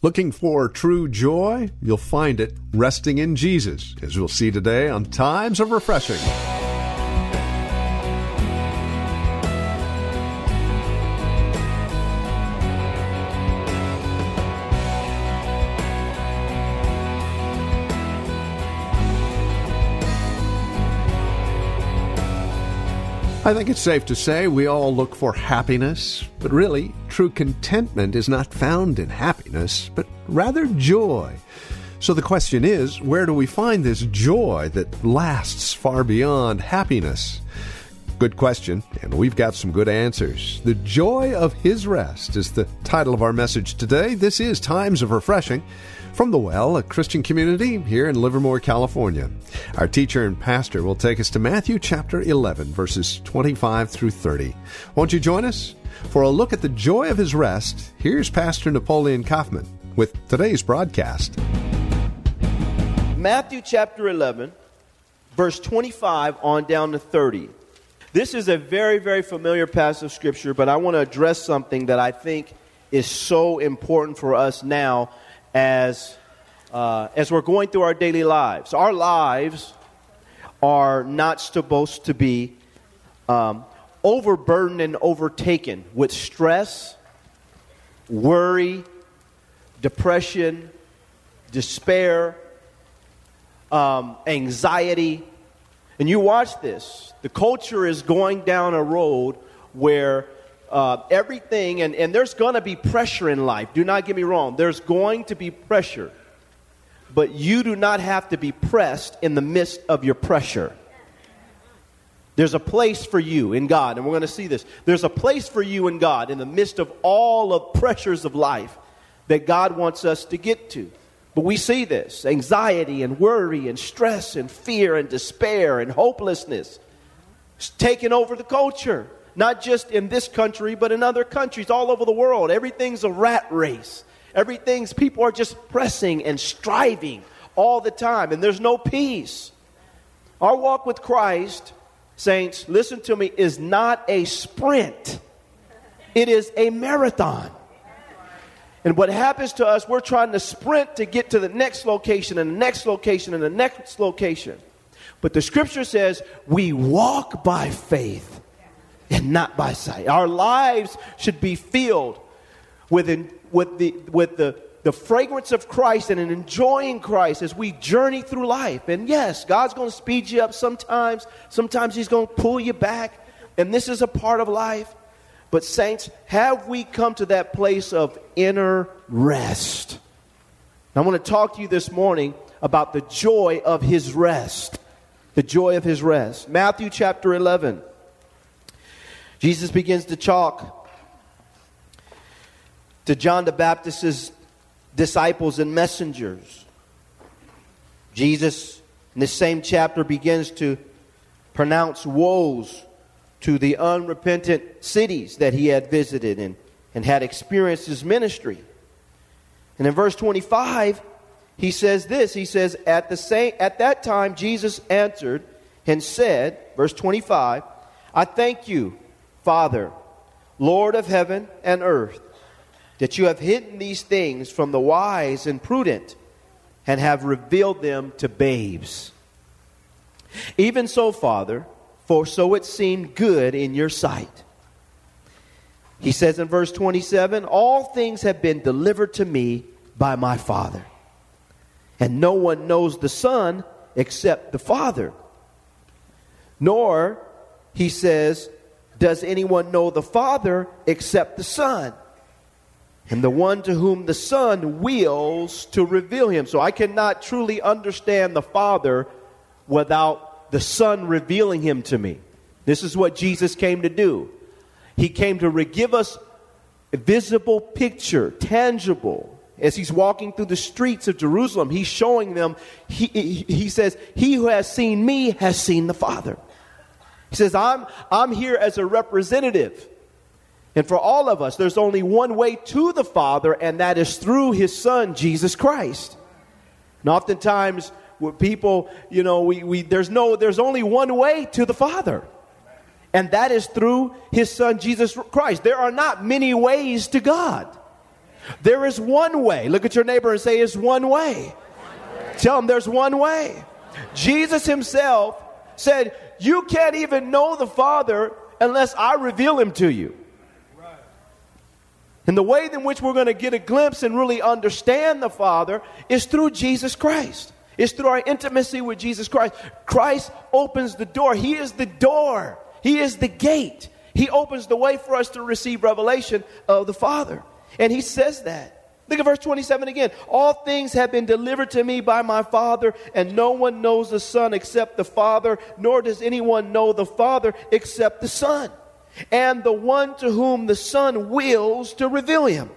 Looking for true joy? You'll find it resting in Jesus, as we'll see today on Times of Refreshing. I think it's safe to say we all look for happiness, but really, true contentment is not found in happiness, but rather joy. So the question is where do we find this joy that lasts far beyond happiness? Good question, and we've got some good answers. The Joy of His Rest is the title of our message today. This is Times of Refreshing from The Well, a Christian community here in Livermore, California. Our teacher and pastor will take us to Matthew chapter 11, verses 25 through 30. Won't you join us? For a look at the joy of his rest, here's Pastor Napoleon Kaufman with today's broadcast. Matthew chapter 11, verse 25 on down to 30. This is a very, very familiar passage of Scripture, but I want to address something that I think is so important for us now as, uh, as we're going through our daily lives. Our lives are not supposed to be um, overburdened and overtaken with stress, worry, depression, despair, um, anxiety. And you watch this. The culture is going down a road where uh, everything, and, and there's going to be pressure in life. Do not get me wrong. There's going to be pressure. But you do not have to be pressed in the midst of your pressure. There's a place for you in God, and we're going to see this. There's a place for you in God in the midst of all of pressures of life that God wants us to get to. But we see this anxiety and worry and stress and fear and despair and hopelessness taking over the culture not just in this country, but in other countries all over the world. Everything's a rat race. Everything's, people are just pressing and striving all the time, and there's no peace. Our walk with Christ, saints, listen to me, is not a sprint, it is a marathon. And what happens to us, we're trying to sprint to get to the next location and the next location and the next location. But the scripture says we walk by faith and not by sight. Our lives should be filled with, in, with, the, with the, the fragrance of Christ and in enjoying Christ as we journey through life. And yes, God's going to speed you up sometimes, sometimes He's going to pull you back, and this is a part of life. But, saints, have we come to that place of inner rest? I want to talk to you this morning about the joy of His rest. The joy of His rest. Matthew chapter 11. Jesus begins to talk to John the Baptist's disciples and messengers. Jesus, in the same chapter, begins to pronounce woes to the unrepentant cities that he had visited and, and had experienced his ministry. And in verse 25, he says this He says, At, the same, at that time, Jesus answered and said, verse 25, I thank you Father, Lord of heaven and earth, that you have hidden these things from the wise and prudent and have revealed them to babes. Even so, Father, for so it seemed good in your sight. He says in verse 27 All things have been delivered to me by my Father, and no one knows the Son except the Father. Nor, he says, does anyone know the Father except the Son? And the one to whom the Son wills to reveal him. So I cannot truly understand the Father without the Son revealing him to me. This is what Jesus came to do. He came to give us a visible picture, tangible, as he's walking through the streets of Jerusalem, he's showing them, he, he, he, says, He who has seen me has seen the Father. He says, I'm, I'm here as a representative. And for all of us, there's only one way to the Father, and that is through his Son, Jesus Christ. And oftentimes, with people, you know, we, we, there's, no, there's only one way to the Father, and that is through his Son, Jesus Christ. There are not many ways to God. There is one way. Look at your neighbor and say, It's one way. Tell him there's one way. Jesus himself said, You can't even know the Father unless I reveal him to you. And the way in which we're going to get a glimpse and really understand the Father is through Jesus Christ. It's through our intimacy with Jesus Christ. Christ opens the door. He is the door. He is the gate. He opens the way for us to receive revelation of the Father. And he says that. Look at verse 27 again. All things have been delivered to me by my Father, and no one knows the Son except the Father, nor does anyone know the Father except the Son, and the one to whom the Son wills to reveal him.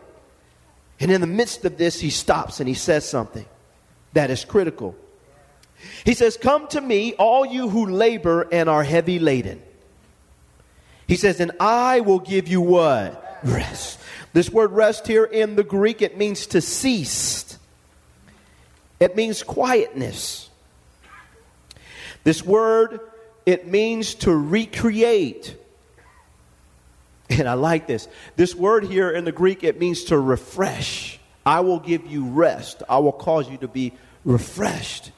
And in the midst of this, he stops and he says something that is critical. He says, Come to me, all you who labor and are heavy laden. He says, And I will give you what? Rest. This word rest here in the Greek, it means to cease, it means quietness. This word, it means to recreate. And I like this. This word here in the Greek, it means to refresh. I will give you rest. I will cause you to be refreshed.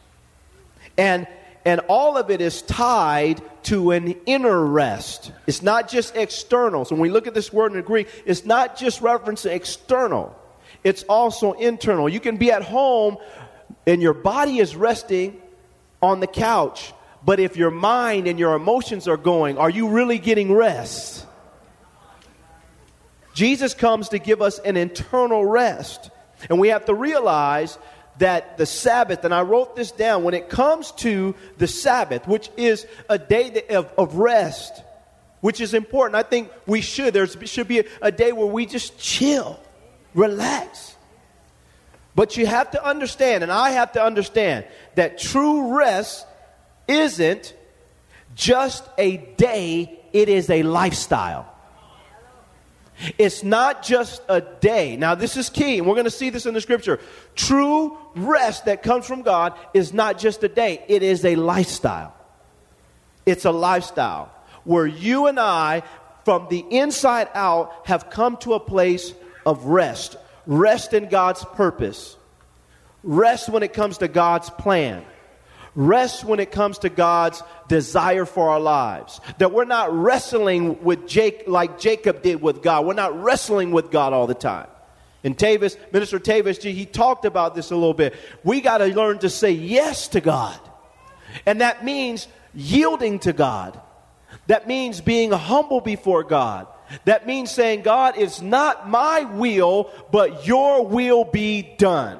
And and all of it is tied to an inner rest. It's not just external. So when we look at this word in the Greek, it's not just reference to external, it's also internal. You can be at home and your body is resting on the couch, but if your mind and your emotions are going, are you really getting rest? Jesus comes to give us an internal rest. And we have to realize that the Sabbath, and I wrote this down, when it comes to the Sabbath, which is a day of, of rest, which is important, I think we should. There should be a, a day where we just chill, relax. But you have to understand, and I have to understand, that true rest isn't just a day, it is a lifestyle. It's not just a day. Now, this is key, and we're going to see this in the scripture. True rest that comes from God is not just a day, it is a lifestyle. It's a lifestyle where you and I, from the inside out, have come to a place of rest. Rest in God's purpose, rest when it comes to God's plan Rest when it comes to God's desire for our lives. That we're not wrestling with Jake like Jacob did with God. We're not wrestling with God all the time. And Tavis, Minister Tavis, he talked about this a little bit. We got to learn to say yes to God. And that means yielding to God. That means being humble before God. That means saying, God, it's not my will, but your will be done.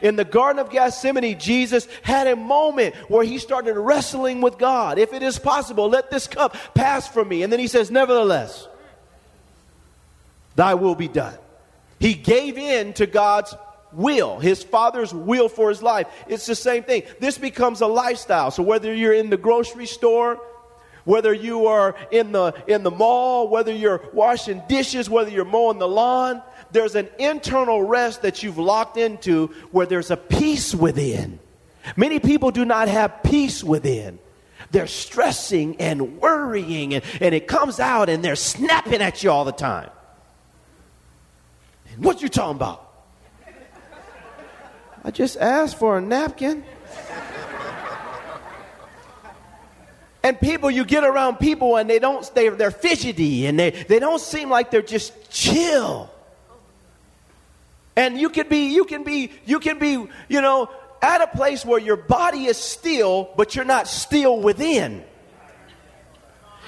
In the Garden of Gethsemane, Jesus had a moment where he started wrestling with God. If it is possible, let this cup pass from me. And then he says, Nevertheless, thy will be done. He gave in to God's will, his father's will for his life. It's the same thing. This becomes a lifestyle. So whether you're in the grocery store, whether you are in the in the mall, whether you're washing dishes, whether you're mowing the lawn, there's an internal rest that you've locked into where there's a peace within. Many people do not have peace within. They're stressing and worrying, and, and it comes out and they're snapping at you all the time. what you talking about? I just asked for a napkin. And people, you get around people and they don't, they, they're fidgety and they, they don't seem like they're just chill. And you can be, you can be, you can be, you know, at a place where your body is still, but you're not still within.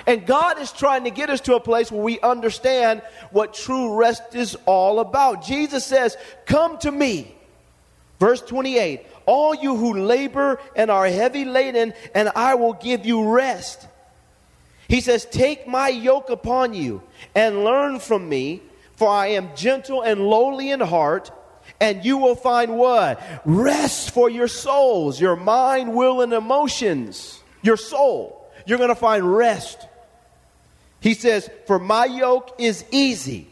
And God is trying to get us to a place where we understand what true rest is all about. Jesus says, Come to me. Verse 28 All you who labor and are heavy laden, and I will give you rest. He says, Take my yoke upon you and learn from me for I am gentle and lowly in heart, And you will find what? Rest for your souls, your mind, will, and emotions, your soul. You're going to find rest. He says, For my yoke is easy.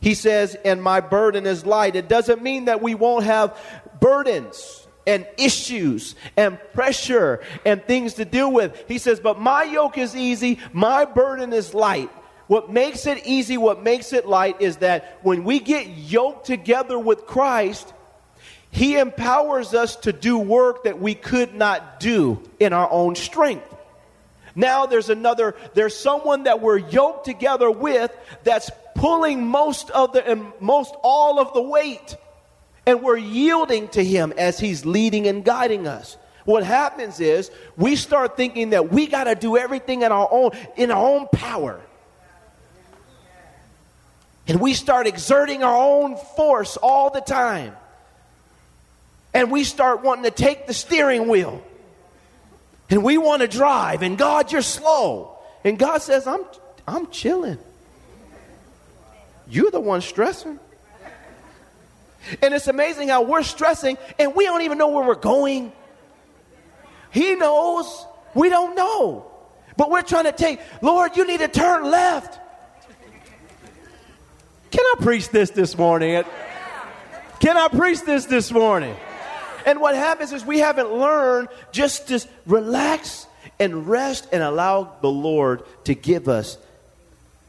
He says, and my burden is light. It doesn't mean that we won't have burdens and issues and pressure and things to deal with. He says, But my yoke is easy, my burden is light. What makes it easy, what makes it light is that when we get yoked together with Christ, He empowers us to do work that we could not do in our own strength. Now there's another, there's someone that we're yoked together with that's pulling most of the, and most all of the weight and we're yielding to Him as He's leading and guiding us. What happens is we start thinking that we got to do everything in our own in our own power. And we start exerting our own force all the time. And we start wanting to take the steering wheel. And we want to drive and God you're slow. And God says I'm I'm chilling. You're the one stressing. And it's amazing how we're stressing and we don't even know where we're going. He knows. We don't know. But we're trying to take, Lord, you need to turn left. Can I preach this this morning? Can I preach this this morning? And what happens is we haven't learned just to relax and rest and allow the Lord to give us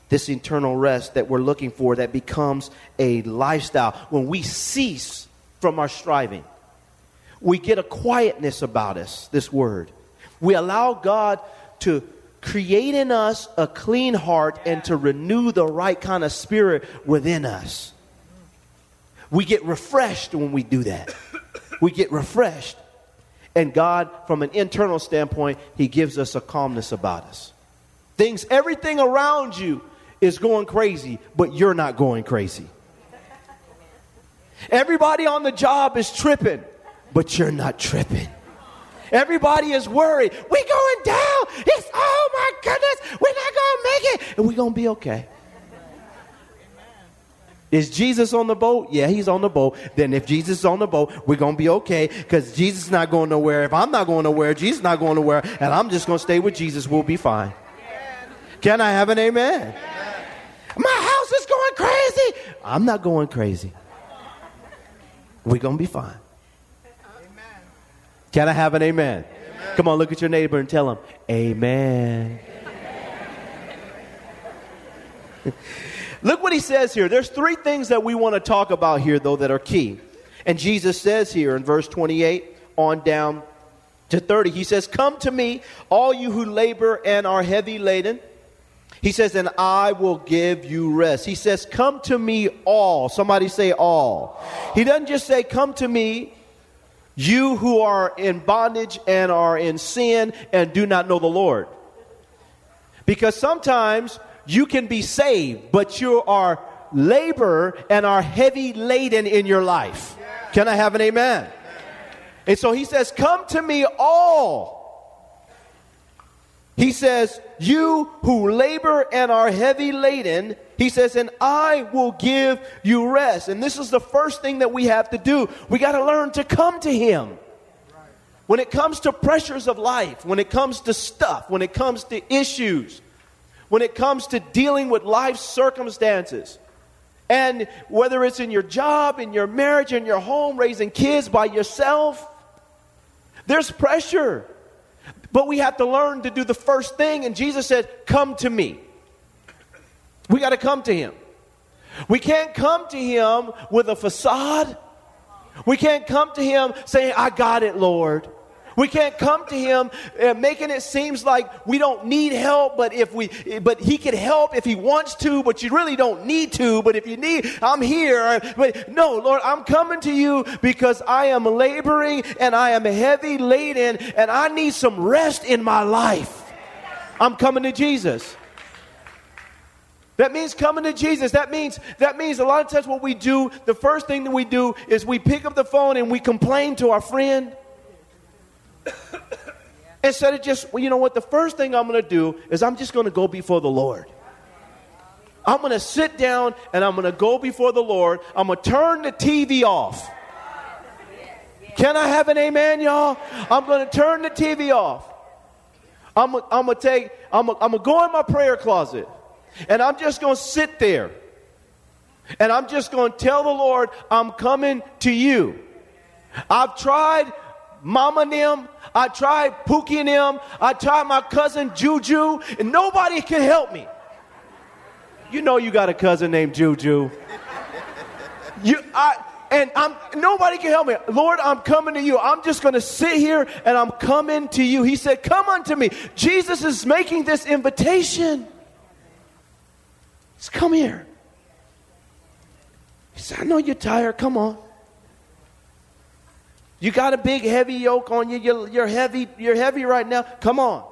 this internal rest that we're looking for that becomes a lifestyle. When we cease from our striving, we get a quietness about us, this word. We allow God to create in us a clean heart and to renew the right kind of spirit within us. We get refreshed when we do that. We get refreshed. And God, from an internal standpoint, He gives us a calmness about us. Things, everything around you is going crazy, but you're not going crazy. Everybody on the job is tripping, but you're not tripping. Everybody is worried. We're going down. It's, oh my goodness, we're not going to make it. And we're going to be okay. Is Jesus on the boat? Yeah, he's on the boat. Then if Jesus is on the boat, we're going to be okay because Jesus is not going nowhere. If I'm not going nowhere, Jesus is not going nowhere, and I'm just going to stay with Jesus, we'll be fine. Can I have an amen? My house is going crazy. I'm not going crazy. We're going to be fine. Can I have an amen? amen? Come on, look at your neighbor and tell him, Amen. amen. look what he says here. There's three things that we want to talk about here, though, that are key. And Jesus says here in verse 28 on down to 30, he says, Come to me, all you who labor and are heavy laden he says, and I will give you rest. He says, come to me all. Somebody say all. He doesn't just say, come to me, you who are in bondage and are in sin and do not know the Lord. Because sometimes you can be saved, but you are labor and are heavy laden in your life. Can I have an amen? And so he says, come to me all he says, You who labor and are heavy laden, he says, and I will give you rest. And this is the first thing that we have to do. We got to learn to come to him. When it comes to pressures of life, when it comes to stuff, when it comes to issues, when it comes to dealing with life circumstances, and whether it's in your job, in your marriage, in your home, raising kids by yourself, there's pressure. But we have to learn to do the first thing. And Jesus said, Come to me. We got to come to Him. We can't come to Him with a facade. We can't come to Him saying, I got it, Lord. We can't come to him uh, making it seems like we don't need help, but if we, but he can help if he wants to, but you really don't need to. But if you need, I'm here. But no, Lord, I'm coming to you because I am laboring and I am heavy laden and I need some rest in my life. I'm coming to Jesus. That means coming to Jesus. That means that means a lot of times what we do, the first thing that we do is we pick up the phone and we complain to our friend. Instead of just, well, you know what, the first thing I'm going to do is I'm just going to go before the Lord. I'm going to sit down and I'm going to go before the Lord. I'm going to turn the TV off. Can I have an amen, y'all? I'm going to turn the TV off. I'm, I'm going to take, I'm going to go in my prayer closet and I'm just going to sit there. And I'm just going to tell the Lord, I'm coming to you. I've tried Mama and them. I tried Pookie and them. I tried my cousin Juju, and nobody can help me. You know you got a cousin named Juju. You, I, and I'm nobody can help me. Lord, I'm coming to you. I'm just going to sit here and I'm coming to you. He said, "Come unto me." Jesus is making this invitation. He's come here. He said, "I know you're tired. Come on." You got a big heavy yoke on you. You're, you're heavy. You're heavy right now. Come on.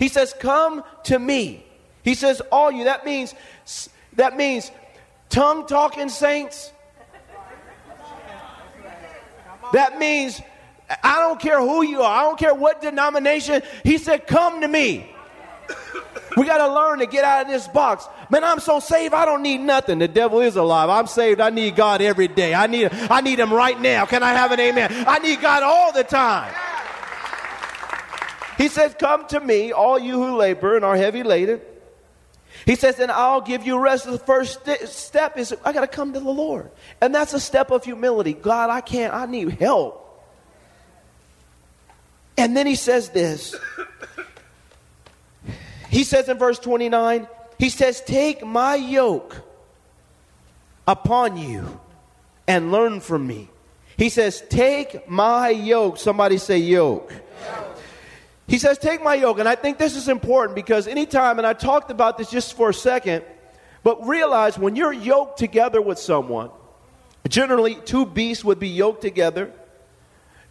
He says, "Come to me." He says, "All you." That means that means tongue talking saints. That means I don't care who you are. I don't care what denomination. He said, "Come to me." We got to learn to get out of this box. Man, I'm so saved, I don't need nothing. The devil is alive. I'm saved. I need God every day. I need, I need him right now. Can I have an amen? I need God all the time. He says, Come to me, all you who labor and are heavy laden. He says, and I'll give you rest. The first st- step is I got to come to the Lord. And that's a step of humility. God, I can't, I need help. And then he says this he says in verse 29, he says, Take my yoke upon you and learn from me. He says, Take my yoke. Somebody say, yoke. He says, Take my yoke. And I think this is important because anytime, and I talked about this just for a second, but realize when you're yoked together with someone, generally two beasts would be yoked together,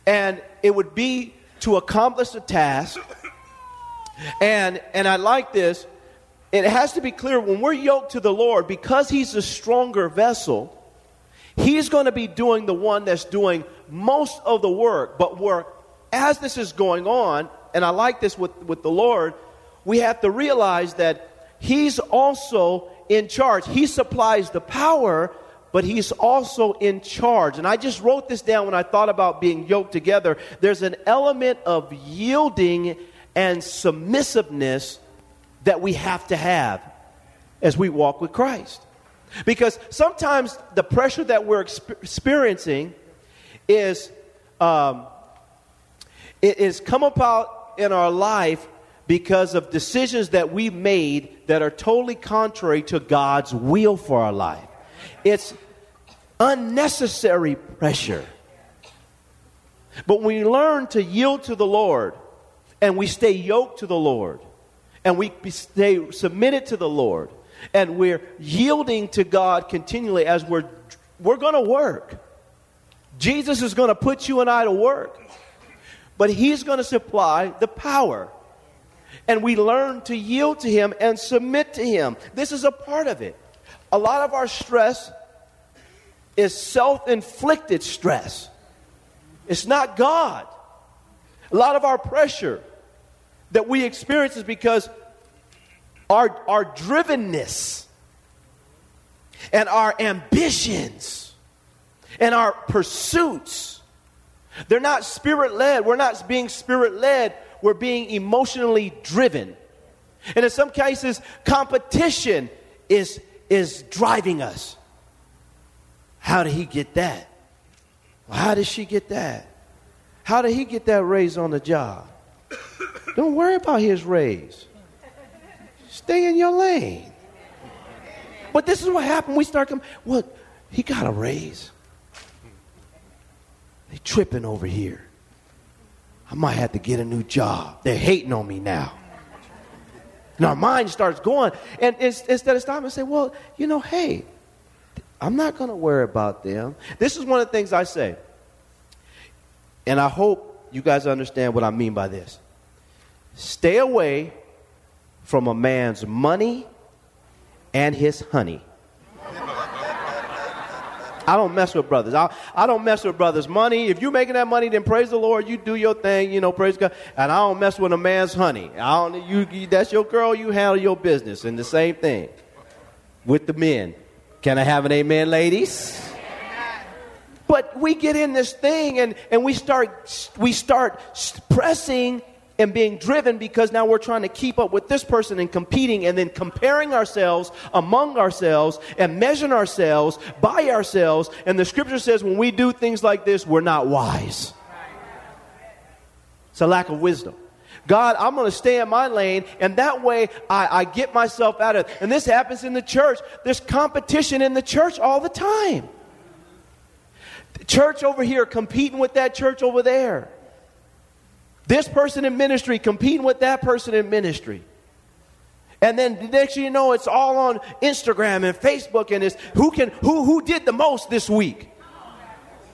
and it would be to accomplish a task. And, and I like this. It has to be clear when we're yoked to the Lord, because He's a stronger vessel, He's going to be doing the one that's doing most of the work. But we're, as this is going on, and I like this with, with the Lord, we have to realize that He's also in charge. He supplies the power, but He's also in charge. And I just wrote this down when I thought about being yoked together. There's an element of yielding and submissiveness that we have to have as we walk with Christ. Because sometimes the pressure that we're experiencing is, um, it is come about in our life because of decisions that we've made that are totally contrary to God's will for our life. It's unnecessary pressure. But when we learn to yield to the Lord, and we stay yoked to the Lord and we stay submitted to the Lord and we're yielding to God continually as we're we're going to work. Jesus is going to put you and I to work. But he's going to supply the power. And we learn to yield to him and submit to him. This is a part of it. A lot of our stress is self-inflicted stress. It's not God. A lot of our pressure that we experience is because our, our drivenness and our ambitions and our pursuits, they're not spirit led. We're not being spirit led, we're being emotionally driven. And in some cases, competition is, is driving us. How did he get that? how did she get that? How did he get that raise on the job? Don't worry about his raise. Stay in your lane. But this is what happened. We start coming. Well, he got a raise. They tripping over here. I might have to get a new job. They're hating on me now. And our mind starts going. And instead of stopping and say, well, you know, hey, I'm not going to worry about them. This is one of the things I say. And I hope you guys understand what I mean by this. Stay away from a man's money and his honey. I don't mess with brothers. I, I don't mess with brothers' money. If you're making that money, then praise the Lord. You do your thing, you know, praise God. And I don't mess with a man's honey. I don't, you, you, that's your girl, you handle your business. And the same thing. with the men. Can I have an amen, ladies? But we get in this thing and, and we start we start pressing and being driven because now we're trying to keep up with this person and competing and then comparing ourselves among ourselves and measuring ourselves by ourselves. And the scripture says when we do things like this, we're not wise. It's a lack of wisdom. God, I'm going to stay in my lane, and that way I, I get myself out of it. And this happens in the church. There's competition in the church all the time. The church over here competing with that church over there. This person in ministry competing with that person in ministry. And then the next you know, it's all on Instagram and Facebook, and it's who can who who did the most this week.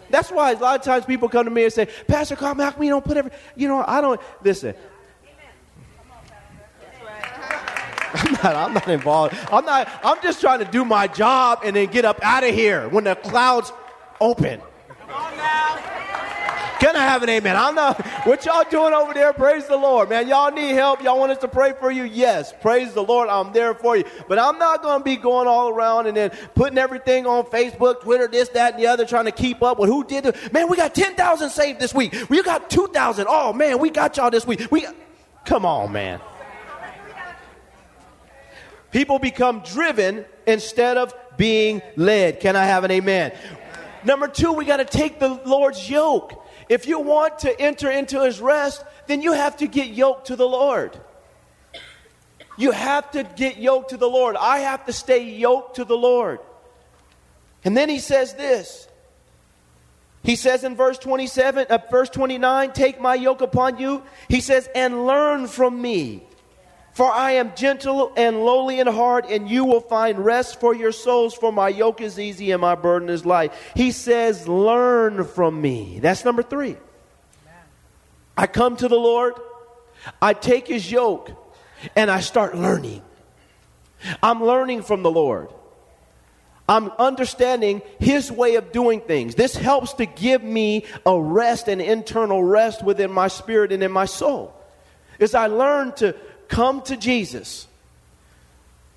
That's why a lot of times people come to me and say, Pastor Carl, how come you don't put every you know, I don't listen. I'm not, I'm not involved. I'm not, I'm just trying to do my job and then get up out of here when the clouds open. Can I have an amen? I'm not, what y'all doing over there? Praise the Lord, man. Y'all need help. Y'all want us to pray for you? Yes. Praise the Lord. I'm there for you. But I'm not going to be going all around and then putting everything on Facebook, Twitter, this, that, and the other, trying to keep up with who did it. Man, we got 10,000 saved this week. We got 2,000. Oh, man, we got y'all this week. We come on, man. People become driven instead of being led. Can I have an amen? Number two, we got to take the Lord's yoke. If you want to enter into his rest, then you have to get yoked to the Lord. You have to get yoked to the Lord. I have to stay yoked to the Lord. And then he says this. He says in verse 27, uh, verse 29, take my yoke upon you. He says, and learn from me. For I am gentle and lowly in heart, and you will find rest for your souls, for my yoke is easy and my burden is light. He says, Learn from me. That's number three. I come to the Lord, I take his yoke, and I start learning. I'm learning from the Lord. I'm understanding his way of doing things. This helps to give me a rest, an internal rest within my spirit and in my soul. As I learn to come to Jesus,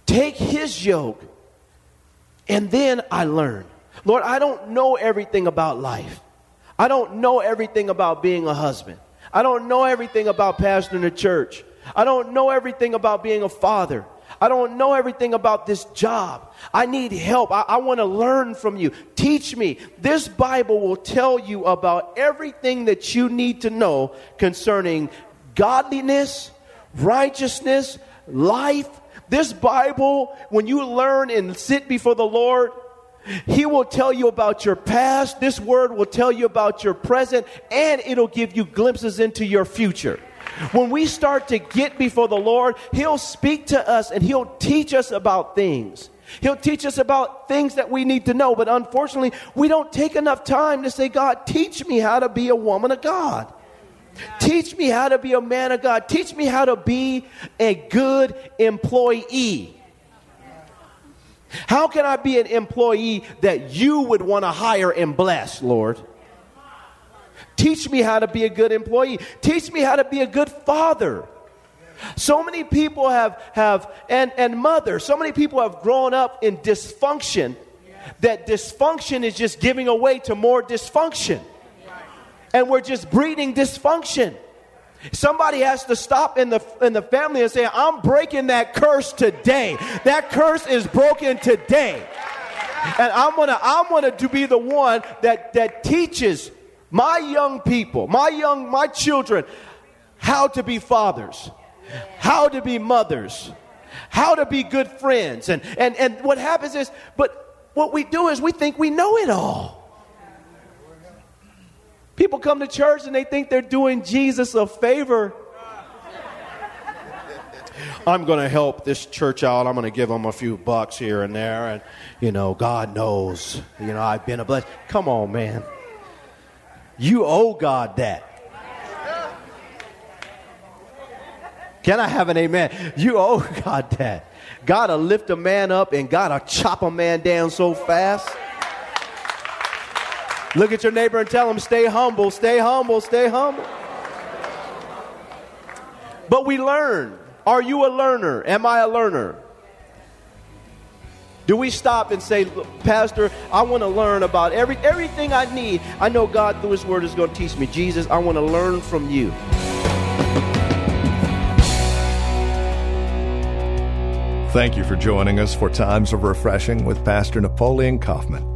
take his yoke, and then I learn. Lord, I don't know everything about life. I don't know everything about being a husband. I don't know everything about pastoring a church. I don't know everything about being a father. I don't know everything about this job. I need help. I, I want to learn from you. Teach me. This Bible will tell you about everything that you need to know concerning godliness, righteousness, life. This Bible, when you learn and sit before the Lord, He will tell you about your past. This word will tell you about your present, and it'll give you glimpses into your future. When we start to get before the Lord, He'll speak to us and He'll teach us about things. He'll teach us about things that we need to know, but unfortunately, we don't take enough time to say, God, teach me how to be a woman of God. Teach me how to be a man of God. Teach me how to be a good employee. How can I be an employee that you would want to hire and bless, Lord? Teach me how to be a good employee. Teach me how to be a good father. So many people have, have and, and mother, so many people have grown up in dysfunction that dysfunction is just giving away to more dysfunction and we're just breeding dysfunction. Somebody has to stop in the in the family and say, "I'm breaking that curse today. That curse is broken today." And I'm gonna I'm gonna to be the one that that teaches my young people, my young my children, how to be fathers, how to be mothers, how to be good friends. And and and what happens is, but what we do is we think we know it all. People come to church and they think they're doing Jesus a favor. I'm going to help this church out. I'm going to give them a few bucks here and there. And, you know, God knows, you know, I've been a blessing. Come on, man. You owe God that. Can I have an amen? You owe God that. God will lift a man up and God will chop a man down so fast. Look at your neighbor and tell him, stay humble, stay humble, stay humble. But we learn. Are you a learner? Am I a learner? Do we stop and say, Pastor, I want to learn about every, everything I need? I know God through His Word is going to teach me. Jesus, I want to learn from you. Thank you for joining us for Times of Refreshing with Pastor Napoleon Kaufman.